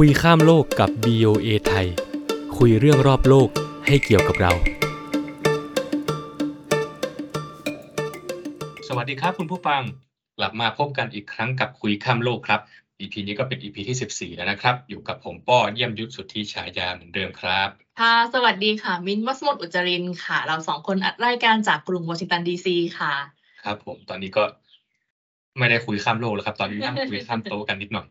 คุยข้ามโลกกับ BOA ไทย คุยเรื่องรอบโลกให้เกี่ยวกับเรา สวัสดีครับคุณผู้ฟัง กลับมาพบกันอีกครั้งกับคุยข้ามโลกครับ EP นี้ก็เป็น EP ที่ 14 แล้วนะครับ อยู่กับผมป้อเยี่ยมยุทธสุทธิฉายาเหมือนเดิมครับค่ะสวัสดีค่ะ มิ้นท์วัสมดอุจจรินทร์ค่ะ เราสองคนอัดรายการจากกรุงวอชิงตันดีซีค่ะ ครับผมตอนนี้ก็ ไม่ได้คุยข้ามโลกแล้วครับ ตอนนี้นั่งคุยข้ามโต๊ะกันนิดหน่อย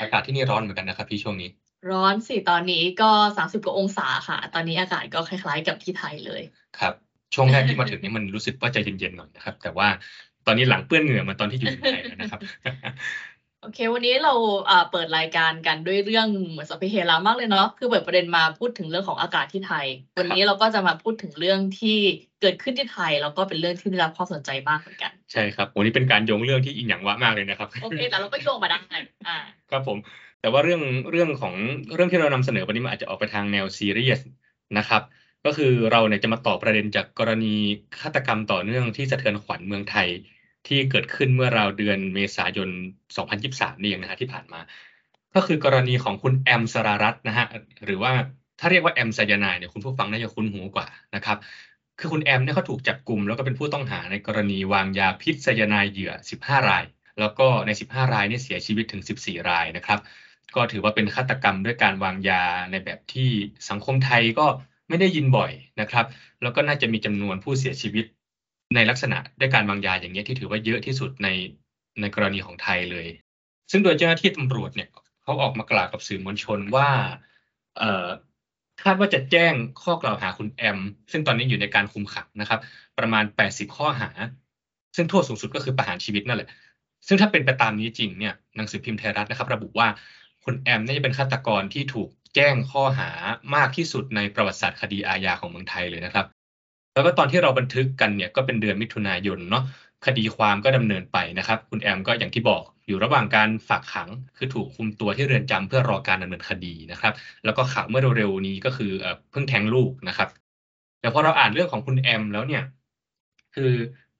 อากาศที่นี่ร้อนเหมือนกันนะครับพี่ช่วงนี้ ร้อนสิตอนนี้ก็สามสิบกว่าองศาค่ะ ตอนนี้อากาศก็คล้าย ๆ กับที่ไทยเลย ครับ ช่วงแรกที่มาถึงนี่มันรู้สึกว่าจะเย็นๆหน่อยนะครับ แต่ว่าตอนนี้หลังเปื้อนเหงื่อเหมาตอนที่อยู่ในไทยแล้วนะครับ โอเค วันนี้เราอ่าเปิดรายการกันด้วยเรื่องเหมือนสเปเฮลามากเลยเนาะคือเปิดประเด็นมาพูดถึงเรื่องของอากาศที่ไทย วันนี้เราก็จะมาพูดถึงเรื่องที่เกิดขึ้นที่ไทย แล้วก็เป็นเรื่องที่ได้รับความสนใจมากเหมือนกันใช่ครับวันนี้เป็นการโยงเรื่องที่อิงหยังวะมากเลยนะครับโอเคแต่เราก็โยงมาได้อ่าครับผม แต่ว่าเรื่องเรื่องของเรื่องที่เรานำเสนอวันนี้มันอาจจะออกไปทางแนวซีเรียสนะครับก็คือเราเนี่ยจะมาตอบประเด็นจากกรณีฆาตกรรมต่อเนื่องที่สะเทือนขวัญเมืองไทย ที่เกิดขึ้นเมื่อราวเดือนเมษายน 2023 นี่เองนะฮะที่ผ่านมา ก็คือกรณีของคุณแอมสรารัตนะฮะหรือว่าถ้าเรียกว่าแอมไซยาไนด์เนี่ยคุณผู้ฟังน่าจะคุ้นหูกว่านะครับคือคุณแอมเนี่ยเขาถูกจับกลุ่มแล้วก็เป็นผู้ต้องหาในกรณีวางยาพิษไซยาไนด์เหยื่อ 15 ราย แล้วก็ใน 15 รายเนี่ยเสียชีวิตถึง 14 รายนะครับ ก็ถือว่าเป็นฆาตกรรมด้วยการวางยาในแบบที่สังคมไทยก็ไม่ได้ยินบ่อยนะครับ แล้วก็น่าจะมีจำนวนผู้เสียชีวิต ในลักษณะด้วยการวางยาอย่างเงี้ยที่ถือว่าเยอะที่สุดในในกรณีของไทยเลย ซึ่งโดยเจ้าหน้าที่ตำรวจเนี่ยเขาออกมากล่าวกับสื่อมวลชนว่าเอ่อคาดว่าจะแจ้งข้อกล่าวหาคุณแอม ซึ่งตอนนี้อยู่ในการคุมขังนะครับ ประมาณ 80 ข้อหา ซึ่งโทษสูงสุดก็คือประหารชีวิตนั่นแหละ ซึ่งถ้าเป็นไปตามนี้จริงเนี่ยหนังสือพิมพ์ไทยรัฐนะครับ ระบุว่าคุณแอมน่าจะเป็นฆาตกรที่ถูกแจ้งข้อหามากที่สุดในประวัติศาสตร์คดีอาญาของเมืองไทยเลยนะครับ แล้วก็ตอนที่เราบันทึกกันเนี่ยก็เป็นเดือนมิถุนายนเนาะคดีความก็ดำเนินไปนะครับ คุณแอมก็อย่างที่บอกอยู่ระหว่างการฝากขัง คือถูกคุมตัวที่เรือนจำเพื่อรอการดำเนินคดีนะครับ แล้วก็ข่าวเมื่อเร็วๆนี้ก็คือเพิ่งแทงลูกนะครับแต่พอเราอ่านเรื่องของคุณแอมแล้วเนี่ย คือ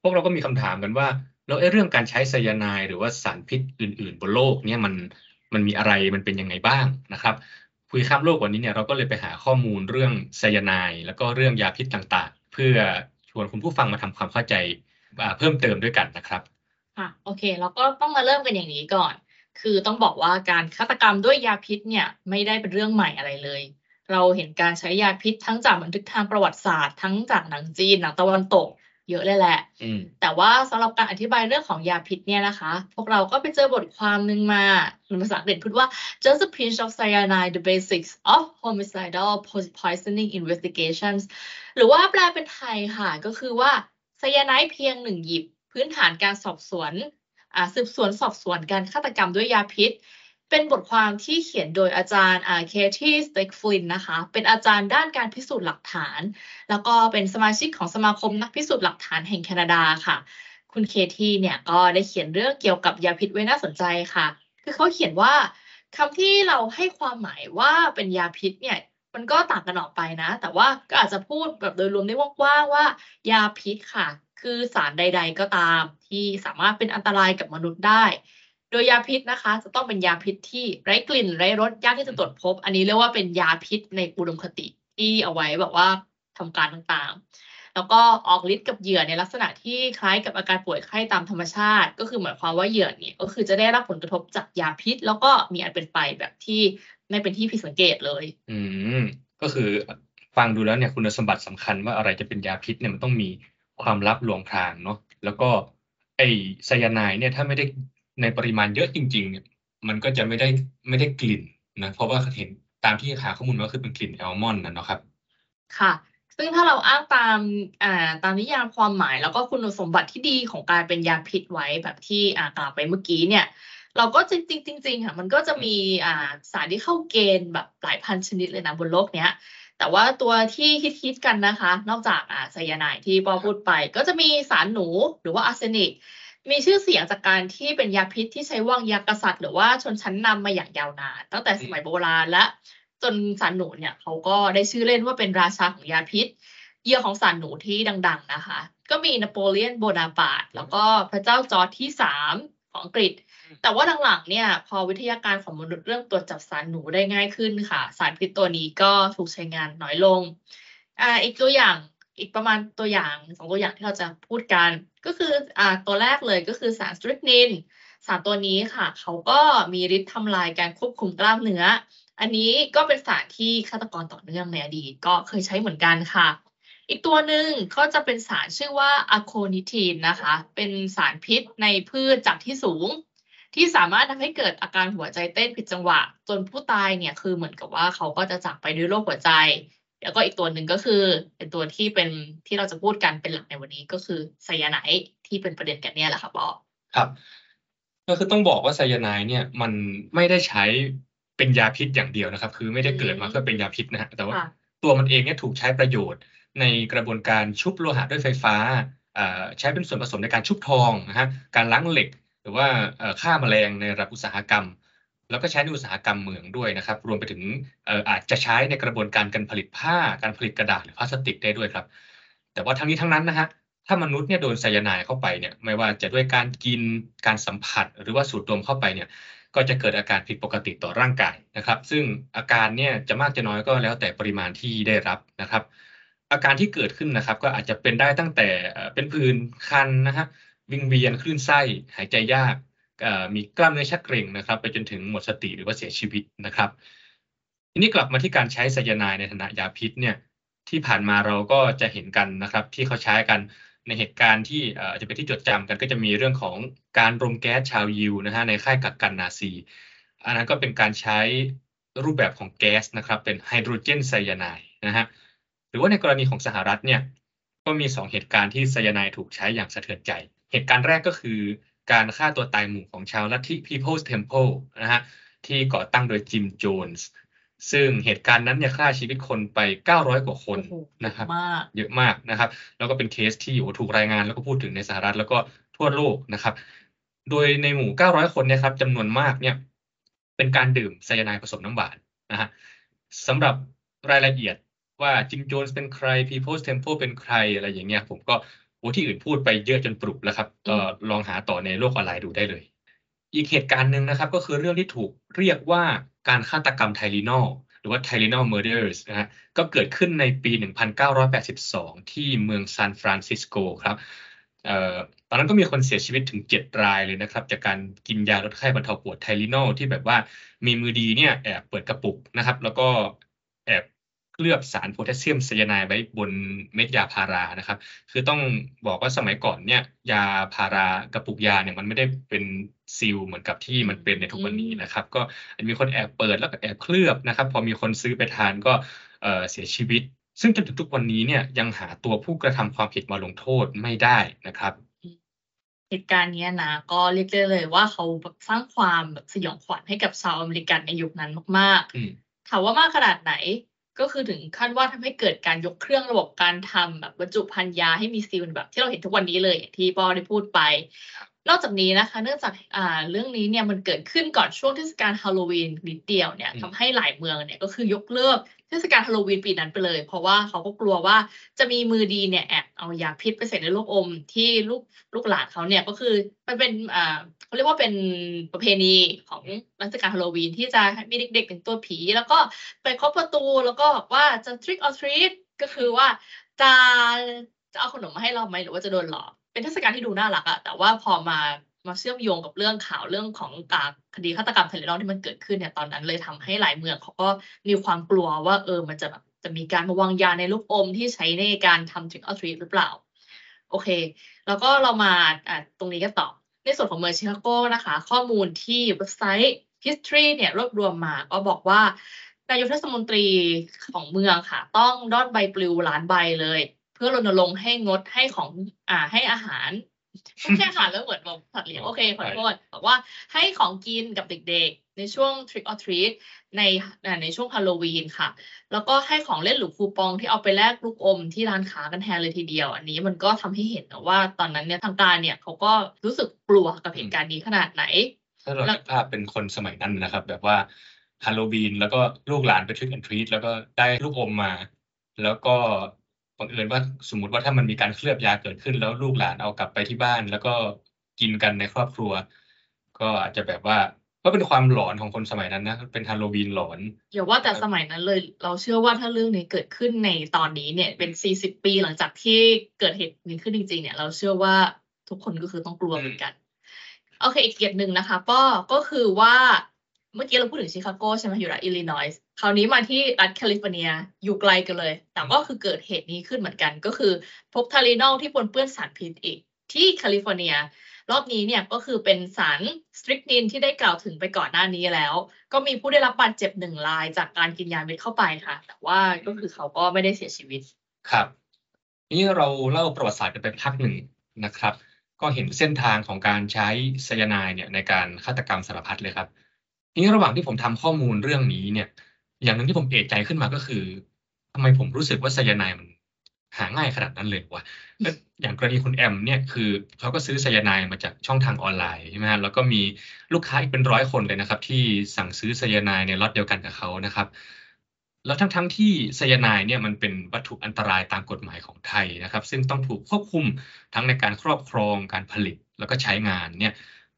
พวกเราก็มีคำถามกันว่าแล้วไอ้เรื่องการใช้ไซยาไนด์หรือว่าสารพิษอื่น ๆ บนโลกเนี่ยมันมันมีอะไรมันเป็นยังไงบ้างนะครับ คุยข้ามโลกวันนี้เนี่ยเราก็เลยไปหาข้อมูลเรื่องไซยาไนด์แล้วก็เรื่องยาพิษต่าง เพื่อชวนคุณผู้ฟังมาทำความเข้าใจาเพิ่มเติมด้วยกันนะครับค่ะโอเคเราก็ต้องมาเริ่มกันอย่างนี้ก่อน คือต้องบอกว่าการฆาตกรรมด้วยยาพิษเนี่ยไม่ได้เป็นเรื่องใหม่อะไรเลย เราเห็นการใช้ยาพิษทั้งจากบันทึกทางประวัติศาสตร์ ทั้งจากหนังจีนหนังตะวันตก เยอะเลยแหละอืมแต่ว่าสำหรับการอธิบายเรื่องของยาพิษเนี่ยนะคะ พวกเราก็ไปเจอบทความหนึ่งมาเป็นภาษาอังกฤษพูดว่า just a pinch of cyanide the basics of homicidal poisoning investigations หรือว่าแปลเป็นไทยค่ะ ก็คือว่าไซยาไนด์เพียงหนึ่งหยิบ พื้นฐานการสอบสวนอ่าสืบสวนสอบสวนการฆาตกรรมด้วยยาพิษ เป็นบทความที่เขียนโดยอาจารย์เคที่สเต็กฟลินนะคะ เป็นอาจารย์ด้านการพิสูจน์หลักฐาน แล้วก็เป็นสมาชิกของสมาคมนักพิสูจน์หลักฐานแห่งแคนาดาค่ะ คุณเคที่เนี่ยก็ได้เขียนเรื่องเกี่ยวกับยาพิษไว้น่าสนใจค่ะ คือเขาเขียนว่าคำที่เราให้ความหมายว่าเป็นยาพิษเนี่ยมันก็ต่างกันออกไปนะ แต่ว่าก็อาจจะพูดแบบโดยรวมได้กว้างๆว่า ยาพิษค่ะ คือสารใด ๆ ก็ตาม ที่สามารถเป็นอันตรายกับมนุษย์ได้ โดยยาพิษนะคะ จะต้องเป็นยาพิษที่ไร้กลิ่นไร้รสยากที่จะตรวจพบ อันนี้เรียกว่าเป็นยาพิษในอุดมคติที่เอาไว้แบบว่าทำการต่างๆ แล้วก็ออกฤทธิ์กับเหยื่อในลักษณะที่คล้ายกับอาการป่วยไข้ตามธรรมชาติ ก็คือหมายความว่าเหยื่อเนี่ยก็คือจะได้รับผลกระทบจากยาพิษ แล้วก็มีอันเป็นไปแบบที่ไม่เป็นที่ผิดสังเกตเลย อืมก็คือฟังดูแล้วเนี่ยคุณสมบัติสำคัญว่าอะไรจะเป็นยาพิษเนี่ยมันต้องมีความลับลวงพรางเนาะแล้วก็ไอไซยาไนด์เนี่ยถ้าไม่ได้ ในปริมาณเยอะจริงๆเนี่ยมันก็จะไม่ได้ไม่ได้กลิ่นนะเพราะว่าเห็นตามที่หาข้อมูลมาคือเป็นกลิ่นแอลมอนด์นะเนาะครับ ค่ะ ซึ่งถ้าเราอ้างตามอ่าตามนิยามความหมาย แล้วก็คุณสมบัติที่ดีของการเป็นยาพิษไว้แบบที่อ่ากล่าวไปเมื่อกี้เนี่ย เราก็จริงๆจริงๆค่ะมันก็จะมีอ่าสารที่เข้าเกณฑ์แบบหลายพันชนิดเลยนะบนโลกเนี้ย แต่ว่าตัวที่ฮิตๆกันนะคะ นอกจากอ่าไซยาไนด์ที่ปอพูดไป ก็จะมีสารหนูหรือว่าอาร์เซนิก มีชื่อเสียงจากการที่เป็นยาพิษที่ใช้วางยากษัตริย์หรือว่าชนชั้นนำมาอย่างยาวนาน ตั้งแต่สมัยโบราณและ จนสารหนูเนี่ยเขาก็ได้ชื่อเล่นว่าเป็นราชาของยาพิษเยื่อของสารหนูที่ดัง ๆ นะคะ ก็มีนโปเลียนโบนาปาร์ตแล้วก็พระเจ้าจอร์จที่สามของอังกฤษ แต่ว่าหลังๆเนี่ย พอวิทยาการของมนุษย์เริ่มตรวจจับสารหนูได้ง่ายขึ้นค่ะ สารพิษตัวนี้ก็ถูกใช้งานน้อยลงอ่าอีกตัวอย่าง อีกประมาณตัวอย่างสองตัวอย่างที่เราจะพูดกัน ก็คืออ่าตัวแรกเลยก็คือสารสตริกนินสารตัวนี้ค่ะ เขาก็มีฤทธิ์ทำลายการควบคุมกล้ามเนื้อ อันนี้ก็เป็นสารที่ฆาตกรต่อเนื่องในอดีตก็เคยใช้เหมือนกันค่ะ อีกตัวหนึ่งก็จะเป็นสารชื่อว่าอะโคนิทีนนะคะ เป็นสารพิษในพืชจากที่สูง ที่สามารถทำให้เกิดอาการหัวใจเต้นผิดจังหวะ จนผู้ตายเนี่ยคือเหมือนกับว่าเขาก็จะจากไปด้วยโรคหัวใจ แล้วก็อีกตัวหนึ่งก็คือเป็นตัวที่เป็นที่เราจะพูดกันเป็นหลักในวันนี้ก็คือไซยาไนด์ที่เป็นประเด็นกันเนี่ยแหละค่ะบอครับ ก็คือต้องบอกว่าไซยาไนด์เนี่ยมันไม่ได้ใช้เป็นยาพิษอย่างเดียวนะครับ คือไม่ได้เกิดมาเพื่อเป็นยาพิษนะฮะแต่ว่าค่ะตัวมันเองเนี่ยถูกใช้ประโยชน์ ในกระบวนการชุบโลหะด้วยไฟฟ้าอ่าใช้เป็นส่วนผสมในการชุบทองนะฮะการล้างเหล็ก หรือว่าเอ่อฆ่าแมลงในระดับอุตสาหกรรม แล้วก็ใช้ในอุตสาหกรรมเหมืองด้วยนะครับ รวมไปถึงอาจจะใช้ในกระบวนการการผลิตผ้าการผลิตกระดาษหรือพลาสติกได้ด้วยครับ แต่ว่าทั้งนี้ทั้งนั้นนะฮะถ้ามนุษย์เนี่ยโดนไซยาไนด์เข้าไปเนี่ยไม่ว่าจะด้วยการกินการสัมผัส หรือว่าสูดดมเข้าไปเนี่ยก็จะเกิดอาการผิดปกติต่อร่างกายนะครับ ซึ่งอาการเนี่ยจะมากจะน้อยก็แล้วแต่ปริมาณที่ได้รับนะครับ อาการที่เกิดขึ้นนะครับ ก็อาจจะเป็นได้ตั้งแต่เป็นผื่นคันนะฮะวิงเวียนคลื่นไส้หายใจยาก มีกล้ามเนื้อชักเกร็งนะครับ ไปจนถึงหมดสติหรือว่าเสียชีวิตนะครับ ทีนี้กลับมาที่การใช้ไซยาไนในฐานะยาพิษเนี่ยที่ผ่านมาเราก็จะเห็นกันนะครับ ที่เขาใช้กันในเหตุการณ์ที่อ่อจะเป็นที่จดจำกันก็จะมีเรื่องของการรมแก๊สชาวยิวนะฮะในค่ายกักกันนาซี อันนั้นก็เป็นการใช้รูปแบบของแก๊สนะครับ เป็นไฮโดรเจนไซยาไนนะฮะหรือว่าในกรณีของสหรัฐเนี่ยก็มีสองเหตุการณ์ที่ไซยาไนถูกใช้อย่างสะเทือนใจ เหตุการณ์แรกก็คือ การฆ่าตัวตายหมู่ของชาวลัทธิ People's Temple นะฮะที่ก่อตั้งโดยจิมโจนส์ซึ่งเหตุการณ์นั้นเนี่ยฆ่าชีวิตคนไป 900 กว่าคนโอ้โหนะครับมากเยอะมากนะครับ แล้วก็เป็นเคสที่โอ้ถูกรายงานแล้วก็พูดถึงในสหรัฐแล้วก็ทั่วโลกนะครับ โดยในหมู่ 900 คนเนี่ยครับจำนวนมากเนี่ยเป็นการดื่มไซยาไนด์ผสมน้ำหวานนะฮะสำหรับรายละเอียดว่าจิมโจนส์เป็นใคร People's Temple เป็นใครอะไรอย่างเงี้ยผมก็ โอ้ที่อื่นพูดไปเยอะจนปรุบแล้วครับก็ลองหาต่อในโลกออนไลน์ดูได้เลย อีกเหตุการณ์หนึ่งนะครับ ก็คือเรื่องที่ถูกเรียกว่าการฆาตกรรมไทลินอลหรือว่า Tylenol Murders นะฮะก็เกิดขึ้นในปี 1982 ที่เมืองซานฟรานซิสโกครับเอ่อตอนนั้นก็มีคนเสียชีวิตถึง 7 รายเลยนะครับ จากการกินยาลดไข้บรรเทาปวดไทลินอลที่แบบว่ามีมือดีเนี่ยแอบเปิดกระปุกนะครับ แล้วก็แอบเค ลือบสารโพแทสเซียมไซยาไนด์ไว้บนเม็ดยาพารานะครับ คือต้องบอกว่าสมัยก่อนเนี่ยยาพารากระปุกยาเนี่ยมันไม่ได้เป็น seal เหมือนกับที่มันเป็นในทุกวันนี้นะครับ ก็อาจมีคนแอบเปิดแล้วก็แอบเคลือบนะครับ พอมีคนซื้อไปทานก็เอ่อเสียชีวิต ซึ่งจนถึงทุกวันนี้เนี่ยยังหาตัวผู้กระทำความผิดมาลงโทษไม่ได้นะครับเหตุการณ์เนี้ยนะก็เรียกได้เลยว่าเขาแบบสร้างความแบบสยองขวัญให้กับชาวอเมริกันในยุคนั้นมากอืมๆถามว่ามากขนาดไหน ก็คือถึงขั้นว่าทำให้เกิดการยกเครื่องระบบการทำแบบบรรจุภัณฑ์ยาให้มีซีลแบบ ที่เราเห็นทุกวันนี้เลยอย่างที่ปอได้พูดไป นอกจากนี้นะคะ เนื่องจากอ่าเรื่องนี้เนี่ยมันเกิดขึ้นก่อนช่วงเทศกาลฮาโลวีนนิดเดียวเนี่ยอืมทำให้หลายเมืองเนี่ยก็คือยกเลิก เทศกาลฮาโลวีนปีนั้นไปเลย เพราะว่าเขาก็กลัวว่าจะมีมือดีเนี่ยแอบเอายาพิษไปใส่ในลูกอมที่ลูกลูกหลานเขาเนี่ยก็คือมันเป็นอ่าเขาเรียกว่าเป็นประเพณีของเทศกาลฮาโลวีนที่จะมีเด็กๆเป็นตัวผี แล้วก็ไปเคาะประตูแล้วก็บอกว่าจะ trick or treat ก็คือว่าจะจะเอาขนมมาให้เราไหมหรือว่าจะโดนหลอกเป็นเทศกาลที่ดูน่ารักอะแต่ว่าพอมา มาเชื่อมโยงกับเรื่องข่าวเรื่องของกาคดีฆาตกรรมไทเลนอลที่มันเกิดขึ้นเนี่ยตอนนั้นเลยทำให้หลายเมืองเขาก็มีความกลัวว่าเออมันจะแบบจะมีการมาวางยาในลูกอมที่ใช้ในการทำ trick or treat หรือเปล่า โอเค แล้วก็เรามาอะตรงนี้กันต่อ ในส่วนของเมืองชิคาโกนะคะ ข้อมูลที่เว็บไซต์ history เนี่ยรวบรวมมาก็บอกว่านายกเทศมนตรีของเมืองค่ะ ต้องดอดใบปลิวล้านใบเลย เพื่อรณรงค์ให้งดให้ของอ่าให้อาหาร ไม่ใช่อาหารแล้วเหมือนแบบสัตว์เลี้ยงโอเคขอโทษบอกว่าให้ของกินกับเด็กๆ ในช่วง trick or treat ในอ่าในช่วงฮาโลวีนค่ะ แล้วก็ให้ของเล่นหรือคูปองที่เอาไปแลกลูกอมที่ร้านค้ากันแทนเลยทีเดียว อันนี้มันก็ทำให้เห็นนะว่าตอนนั้นเนี่ยทางการเนี่ยเขาก็รู้สึกกลัวกับเหตุการณ์นี้ขนาดไหน ถ้าเราแล้วคิดภาพเป็นคนสมัยนั้นนะครับ แบบว่าฮาโลวีนแล้วก็ลูกหลานไปทริ c แอนทรีตแล้วก็ได้ลูกอมมา แล้วก็ บังเอิญว่าสมมติว่าถ้ามันมีการเคลือบยาเกิดขึ้น แล้วลูกหลานเอากลับไปที่บ้าน แล้วก็กินกันในครอบครัว ก็อาจจะแบบว่าก็เป็นความหลอนของคนสมัยนั้นนะเป็นฮาโลวีนหลอนอย่าว่าแต่สมัยนั้นเลย เราเชื่อว่าถ้าเรื่องนี้เกิดขึ้นในตอนนี้เนี่ย เป็นสี่สิบปีหลังจากที่เกิดเหตุนี้ขึ้นจริง ๆ เนี่ย เราเชื่อว่าทุกคนก็คือต้องกลัวเหมือนกัน โอเค อีกเกียรติหนึ่งนะคะก็ก็คือว่า เมื่อกี้เราพูดถึงชิคาโกใช่ไหมอยู่รัฐอิลลินอยส์คราวนี้มาที่รัฐแคลิฟอร์เนียอยู่ไกลกันเลย แต่ก็คือเกิดเหตุนี้ขึ้นเหมือนกัน ก็คือพบทารินอลที่ปนเปื้อนสารพิษอีก ที่แคลิฟอร์เนีย รอบนี้เนี่ยก็คือเป็นสารสตริกนินที่ได้กล่าวถึงไปก่อนหน้านี้แล้ว ก็มีผู้ได้รับบาดเจ็บหนึ่งรายจากการกินยาเม็ดเข้าไปค่ะ แต่ว่าก็คือเขาก็ไม่ได้เสียชีวิตครับ นี่เราเล่าประวัติศาสตร์กันไปพักหนึ่งนะครับ ก็เห็นเส้นทางของการใช้ไซยาไนด์เนี่ยในการฆาตกรรมสารพัดเลยครับ นี้ระหว่างที่ผมทำข้อมูลเรื่องนี้เนี่ย อย่างหนึ่งที่ผมเอะใจขึ้นมาก็คือทำไมผมรู้สึกว่าไซยาไนมันหาง่ายขนาดนั้นเลยวะอย่างกรณีคุณแอมเนี่ยคือเขาก็ซื้อไซยาไนมาจากช่องทางออนไลน์ใช่ไหมฮะแล้วก็มีลูกค้าอีกเป็นร้อยคนเลยนะครับ ที่สั่งซื้อไซยาไนในล็อตเดียวกันกับเขานะครับ แล้วทั้งทั้งที่ไซยาไนเนี่ยมันเป็นวัตถุอันตรายตามกฎหมายของไทยนะครับ ซึ่งต้องถูกควบคุมทั้งในการครอบครองการผลิตแล้วก็ใช้งานเนี่ย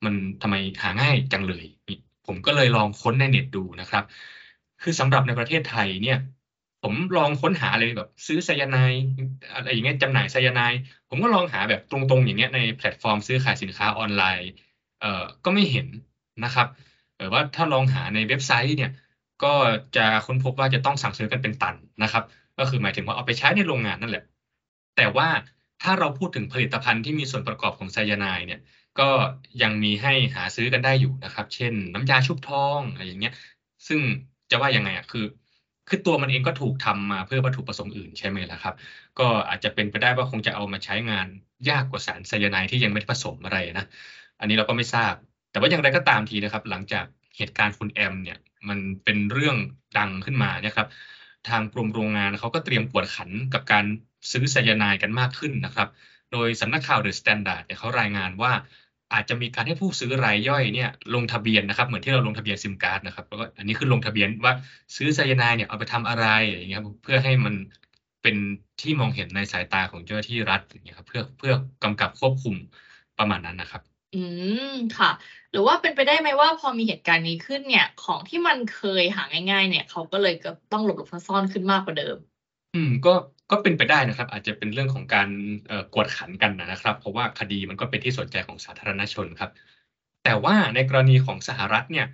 มันทำไมหาง่ายจังเลย ผมก็เลยลองค้นในเน็ตดูนะครับ คือสำหรับในประเทศไทยเนี่ย ผมลองค้นหาเลยแบบ ซื้อไซยาไนอะไรอย่างเงี้ยจำหน่ายไซยาไนผมก็ลองหาแบบตรงๆ อย่างเงี้ยในแพลตฟอร์มซื้อขายสินค้าออนไลน์เอ่อก็ไม่เห็นนะครับเออว่าถ้าลองหาในเว็บไซต์เนี่ยก็จะค้นพบว่าจะต้องสั่งซื้อกันเป็นตันนะครับ ก็คือหมายถึงว่าเอาไปใช้ในโรงงานนั่นแหละ แต่ว่าถ้าเราพูดถึงผลิตภัณฑ์ที่มีส่วนประกอบของไซยาไนเนี่ย ก็ยังมีให้หาซื้อกันได้อยู่นะครับ เช่น น้ำยาชุบทองอะไรอย่างเงี้ย ซึ่งจะว่ายังไงอะคือคือตัวมันเองก็ถูกทำมาเพื่อวัตถุประสงค์อื่นใช่ไหมล่ะครับ ก็อาจจะเป็นไปได้ว่าคงจะเอามาใช้งานยากกว่าสารไซยาไนด์ที่ยังไม่ได้ผสมอะไรนะ อันนี้เราก็ไม่ทราบ แต่ว่าอย่างไรก็ตามทีนะครับ หลังจากเหตุการณ์คุณแอมเนี่ยมันเป็นเรื่องดังขึ้นมาเนี่ยครับ ทางกรมโรงงานเขาก็เตรียมกวดขันกับการซื้อไซยาไนด์กันมากขึ้นนะครับ โดยสำนักข่าว The Standard เนี่ยเขารายงานว่า อาจจะมีการให้ผู้ซื้อรายย่อยเนี่ยลงทะเบียนนะครับ เหมือนที่เราลงทะเบียนซิมการ์ดนะครับแล้วก็อันนี้คือลงทะเบียนว่าซื้อไซยาไนด์เนี่ยเอาไปทำอะไรอย่างเงี้ยครับเพื่อให้มันเป็นที่มองเห็นในสายตาของเจ้าหน้าที่รัฐอย่างเงี้ยครับเพื่อเพื่อกำกับควบคุมประมาณนั้นนะครับ อืมค่ะ หรือว่าเป็นไปได้ไหมว่าพอมีเหตุการณ์นี้ขึ้นเนี่ย ของที่มันเคยหาง่าย ๆ เนี่ยเขาก็เลยก็ต้องหลบหลบซ่อนๆขึ้นมากกว่าเดิม อืม ก็ ก็เป็นไปได้นะครับ อาจจะเป็นเรื่องของการกวดขันกันนะครับ เพราะว่าคดีมันก็เป็นที่สนใจของสาธารณชนครับ แต่ว่าในกรณีของสหรัฐเนี่ย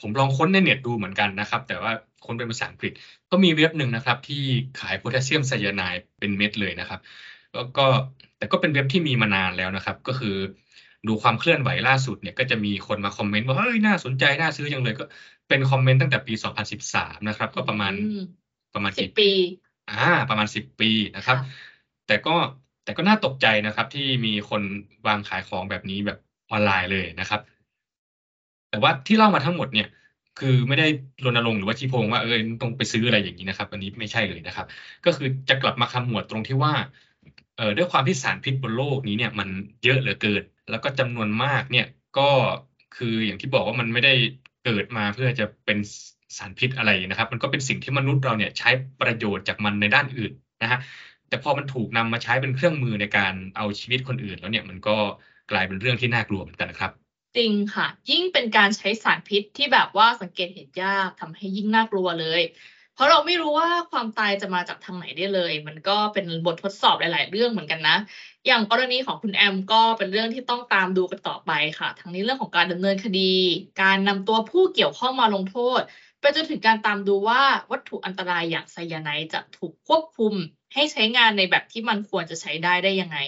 ผมลองค้นในเน็ตดูเหมือนกันนะครับ แต่ว่าค้นเป็นภาษาอังกฤษ ก็มีเว็บหนึ่งนะครับ ที่ขายโพแทสเซียมไซยาไนด์เป็นเม็ดเลยนะครับ แล้วก็แต่ก็เป็นเว็บที่มีมานานแล้วนะครับ ก็คือดูความเคลื่อนไหวล่าสุดเนี่ยก็จะมีคนมาคอมเมนต์ว่าเฮ้ยน่าสนใจน่าซื้อจังเลยก็เป็นคอมเมนต์ตั้งแต่ปี 2013 นะครับ ก็ประมาณประมาณสิบปี อ่าประมาณสิบปีนะครับค่ะแต่ก็แต่ก็น่าตกใจนะครับ ที่มีคนวางขายของแบบนี้แบบออนไลน์เลยนะครับ แต่ว่าที่เล่ามาทั้งหมดเนี่ย คือไม่ได้รณรงค์หรือว่าชี้โพงว่าเออต้องไปซื้ออะไรอย่างนี้นะครับ อันนี้ไม่ใช่เลยนะครับ ก็คือจะกลับมาคำหมวดตรงที่ว่าเอ่อด้วยความที่สารพิษบนโลกนี้เนี่ยมันเยอะเหลือเกิน แล้วก็จำนวนมากเนี่ยก็คืออย่างที่บอกว่ามันไม่ได้เกิดมาเพื่อจะเป็น สารพิษอะไรนะครับ มันก็เป็นสิ่งที่มนุษย์เราเนี่ยใช้ประโยชน์จากมันในด้านอื่นนะฮะแต่พอมันถูกนำมาใช้เป็นเครื่องมือในการเอาชีวิตคนอื่น แล้วเนี่ยมันก็กลายเป็นเรื่องที่น่ากลัวเหมือนกันนะครับ จริงค่ะ ยิ่งเป็นการใช้สารพิษที่แบบว่าสังเกตเห็นยากทำให้ยิ่งน่ากลัวเลย เพราะเราไม่รู้ว่าความตายจะมาจากทางไหนได้เลย มันก็เป็นบททดสอบหลาย ๆ เรื่องเหมือนกันนะ อย่างกรณีของคุณแอมก็เป็นเรื่องที่ต้องตามดูกันต่อไปค่ะ ทั้งนี้เรื่องของการดำเนินคดี การนำตัวผู้เกี่ยวข้องมาลงโทษ ไปจนถึงการตามดูว่าวัตถุอันตรายอย่างไซยาไนด์จะถูกควบคุมให้ใช้งานในแบบที่มันควรจะใช้ได้ได้ยังไง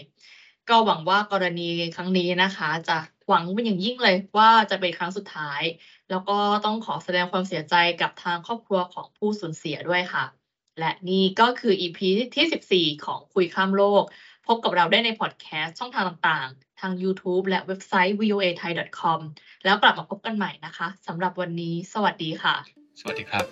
ก็หวังว่ากรณีครั้งนี้นะคะ จะหวังเป็นอย่างยิ่งเลยว่าจะเป็นครั้งสุดท้าย แล้วก็ต้องขอแสดงความเสียใจกับทางครอบครัวของผู้สูญเสียด้วยค่ะ และนี่ก็คือ EP ที่ 14 ของคุยข้ามโลก พบกับเราได้ในพอดแคสต์ช่องทางต่างๆ ทาง YouTube และเว็บไซต์ voathai.com แล้วกลับมาพบกันใหม่นะคะสำหรับวันนี้ สวัสดีค่ะ สวัสดีครับ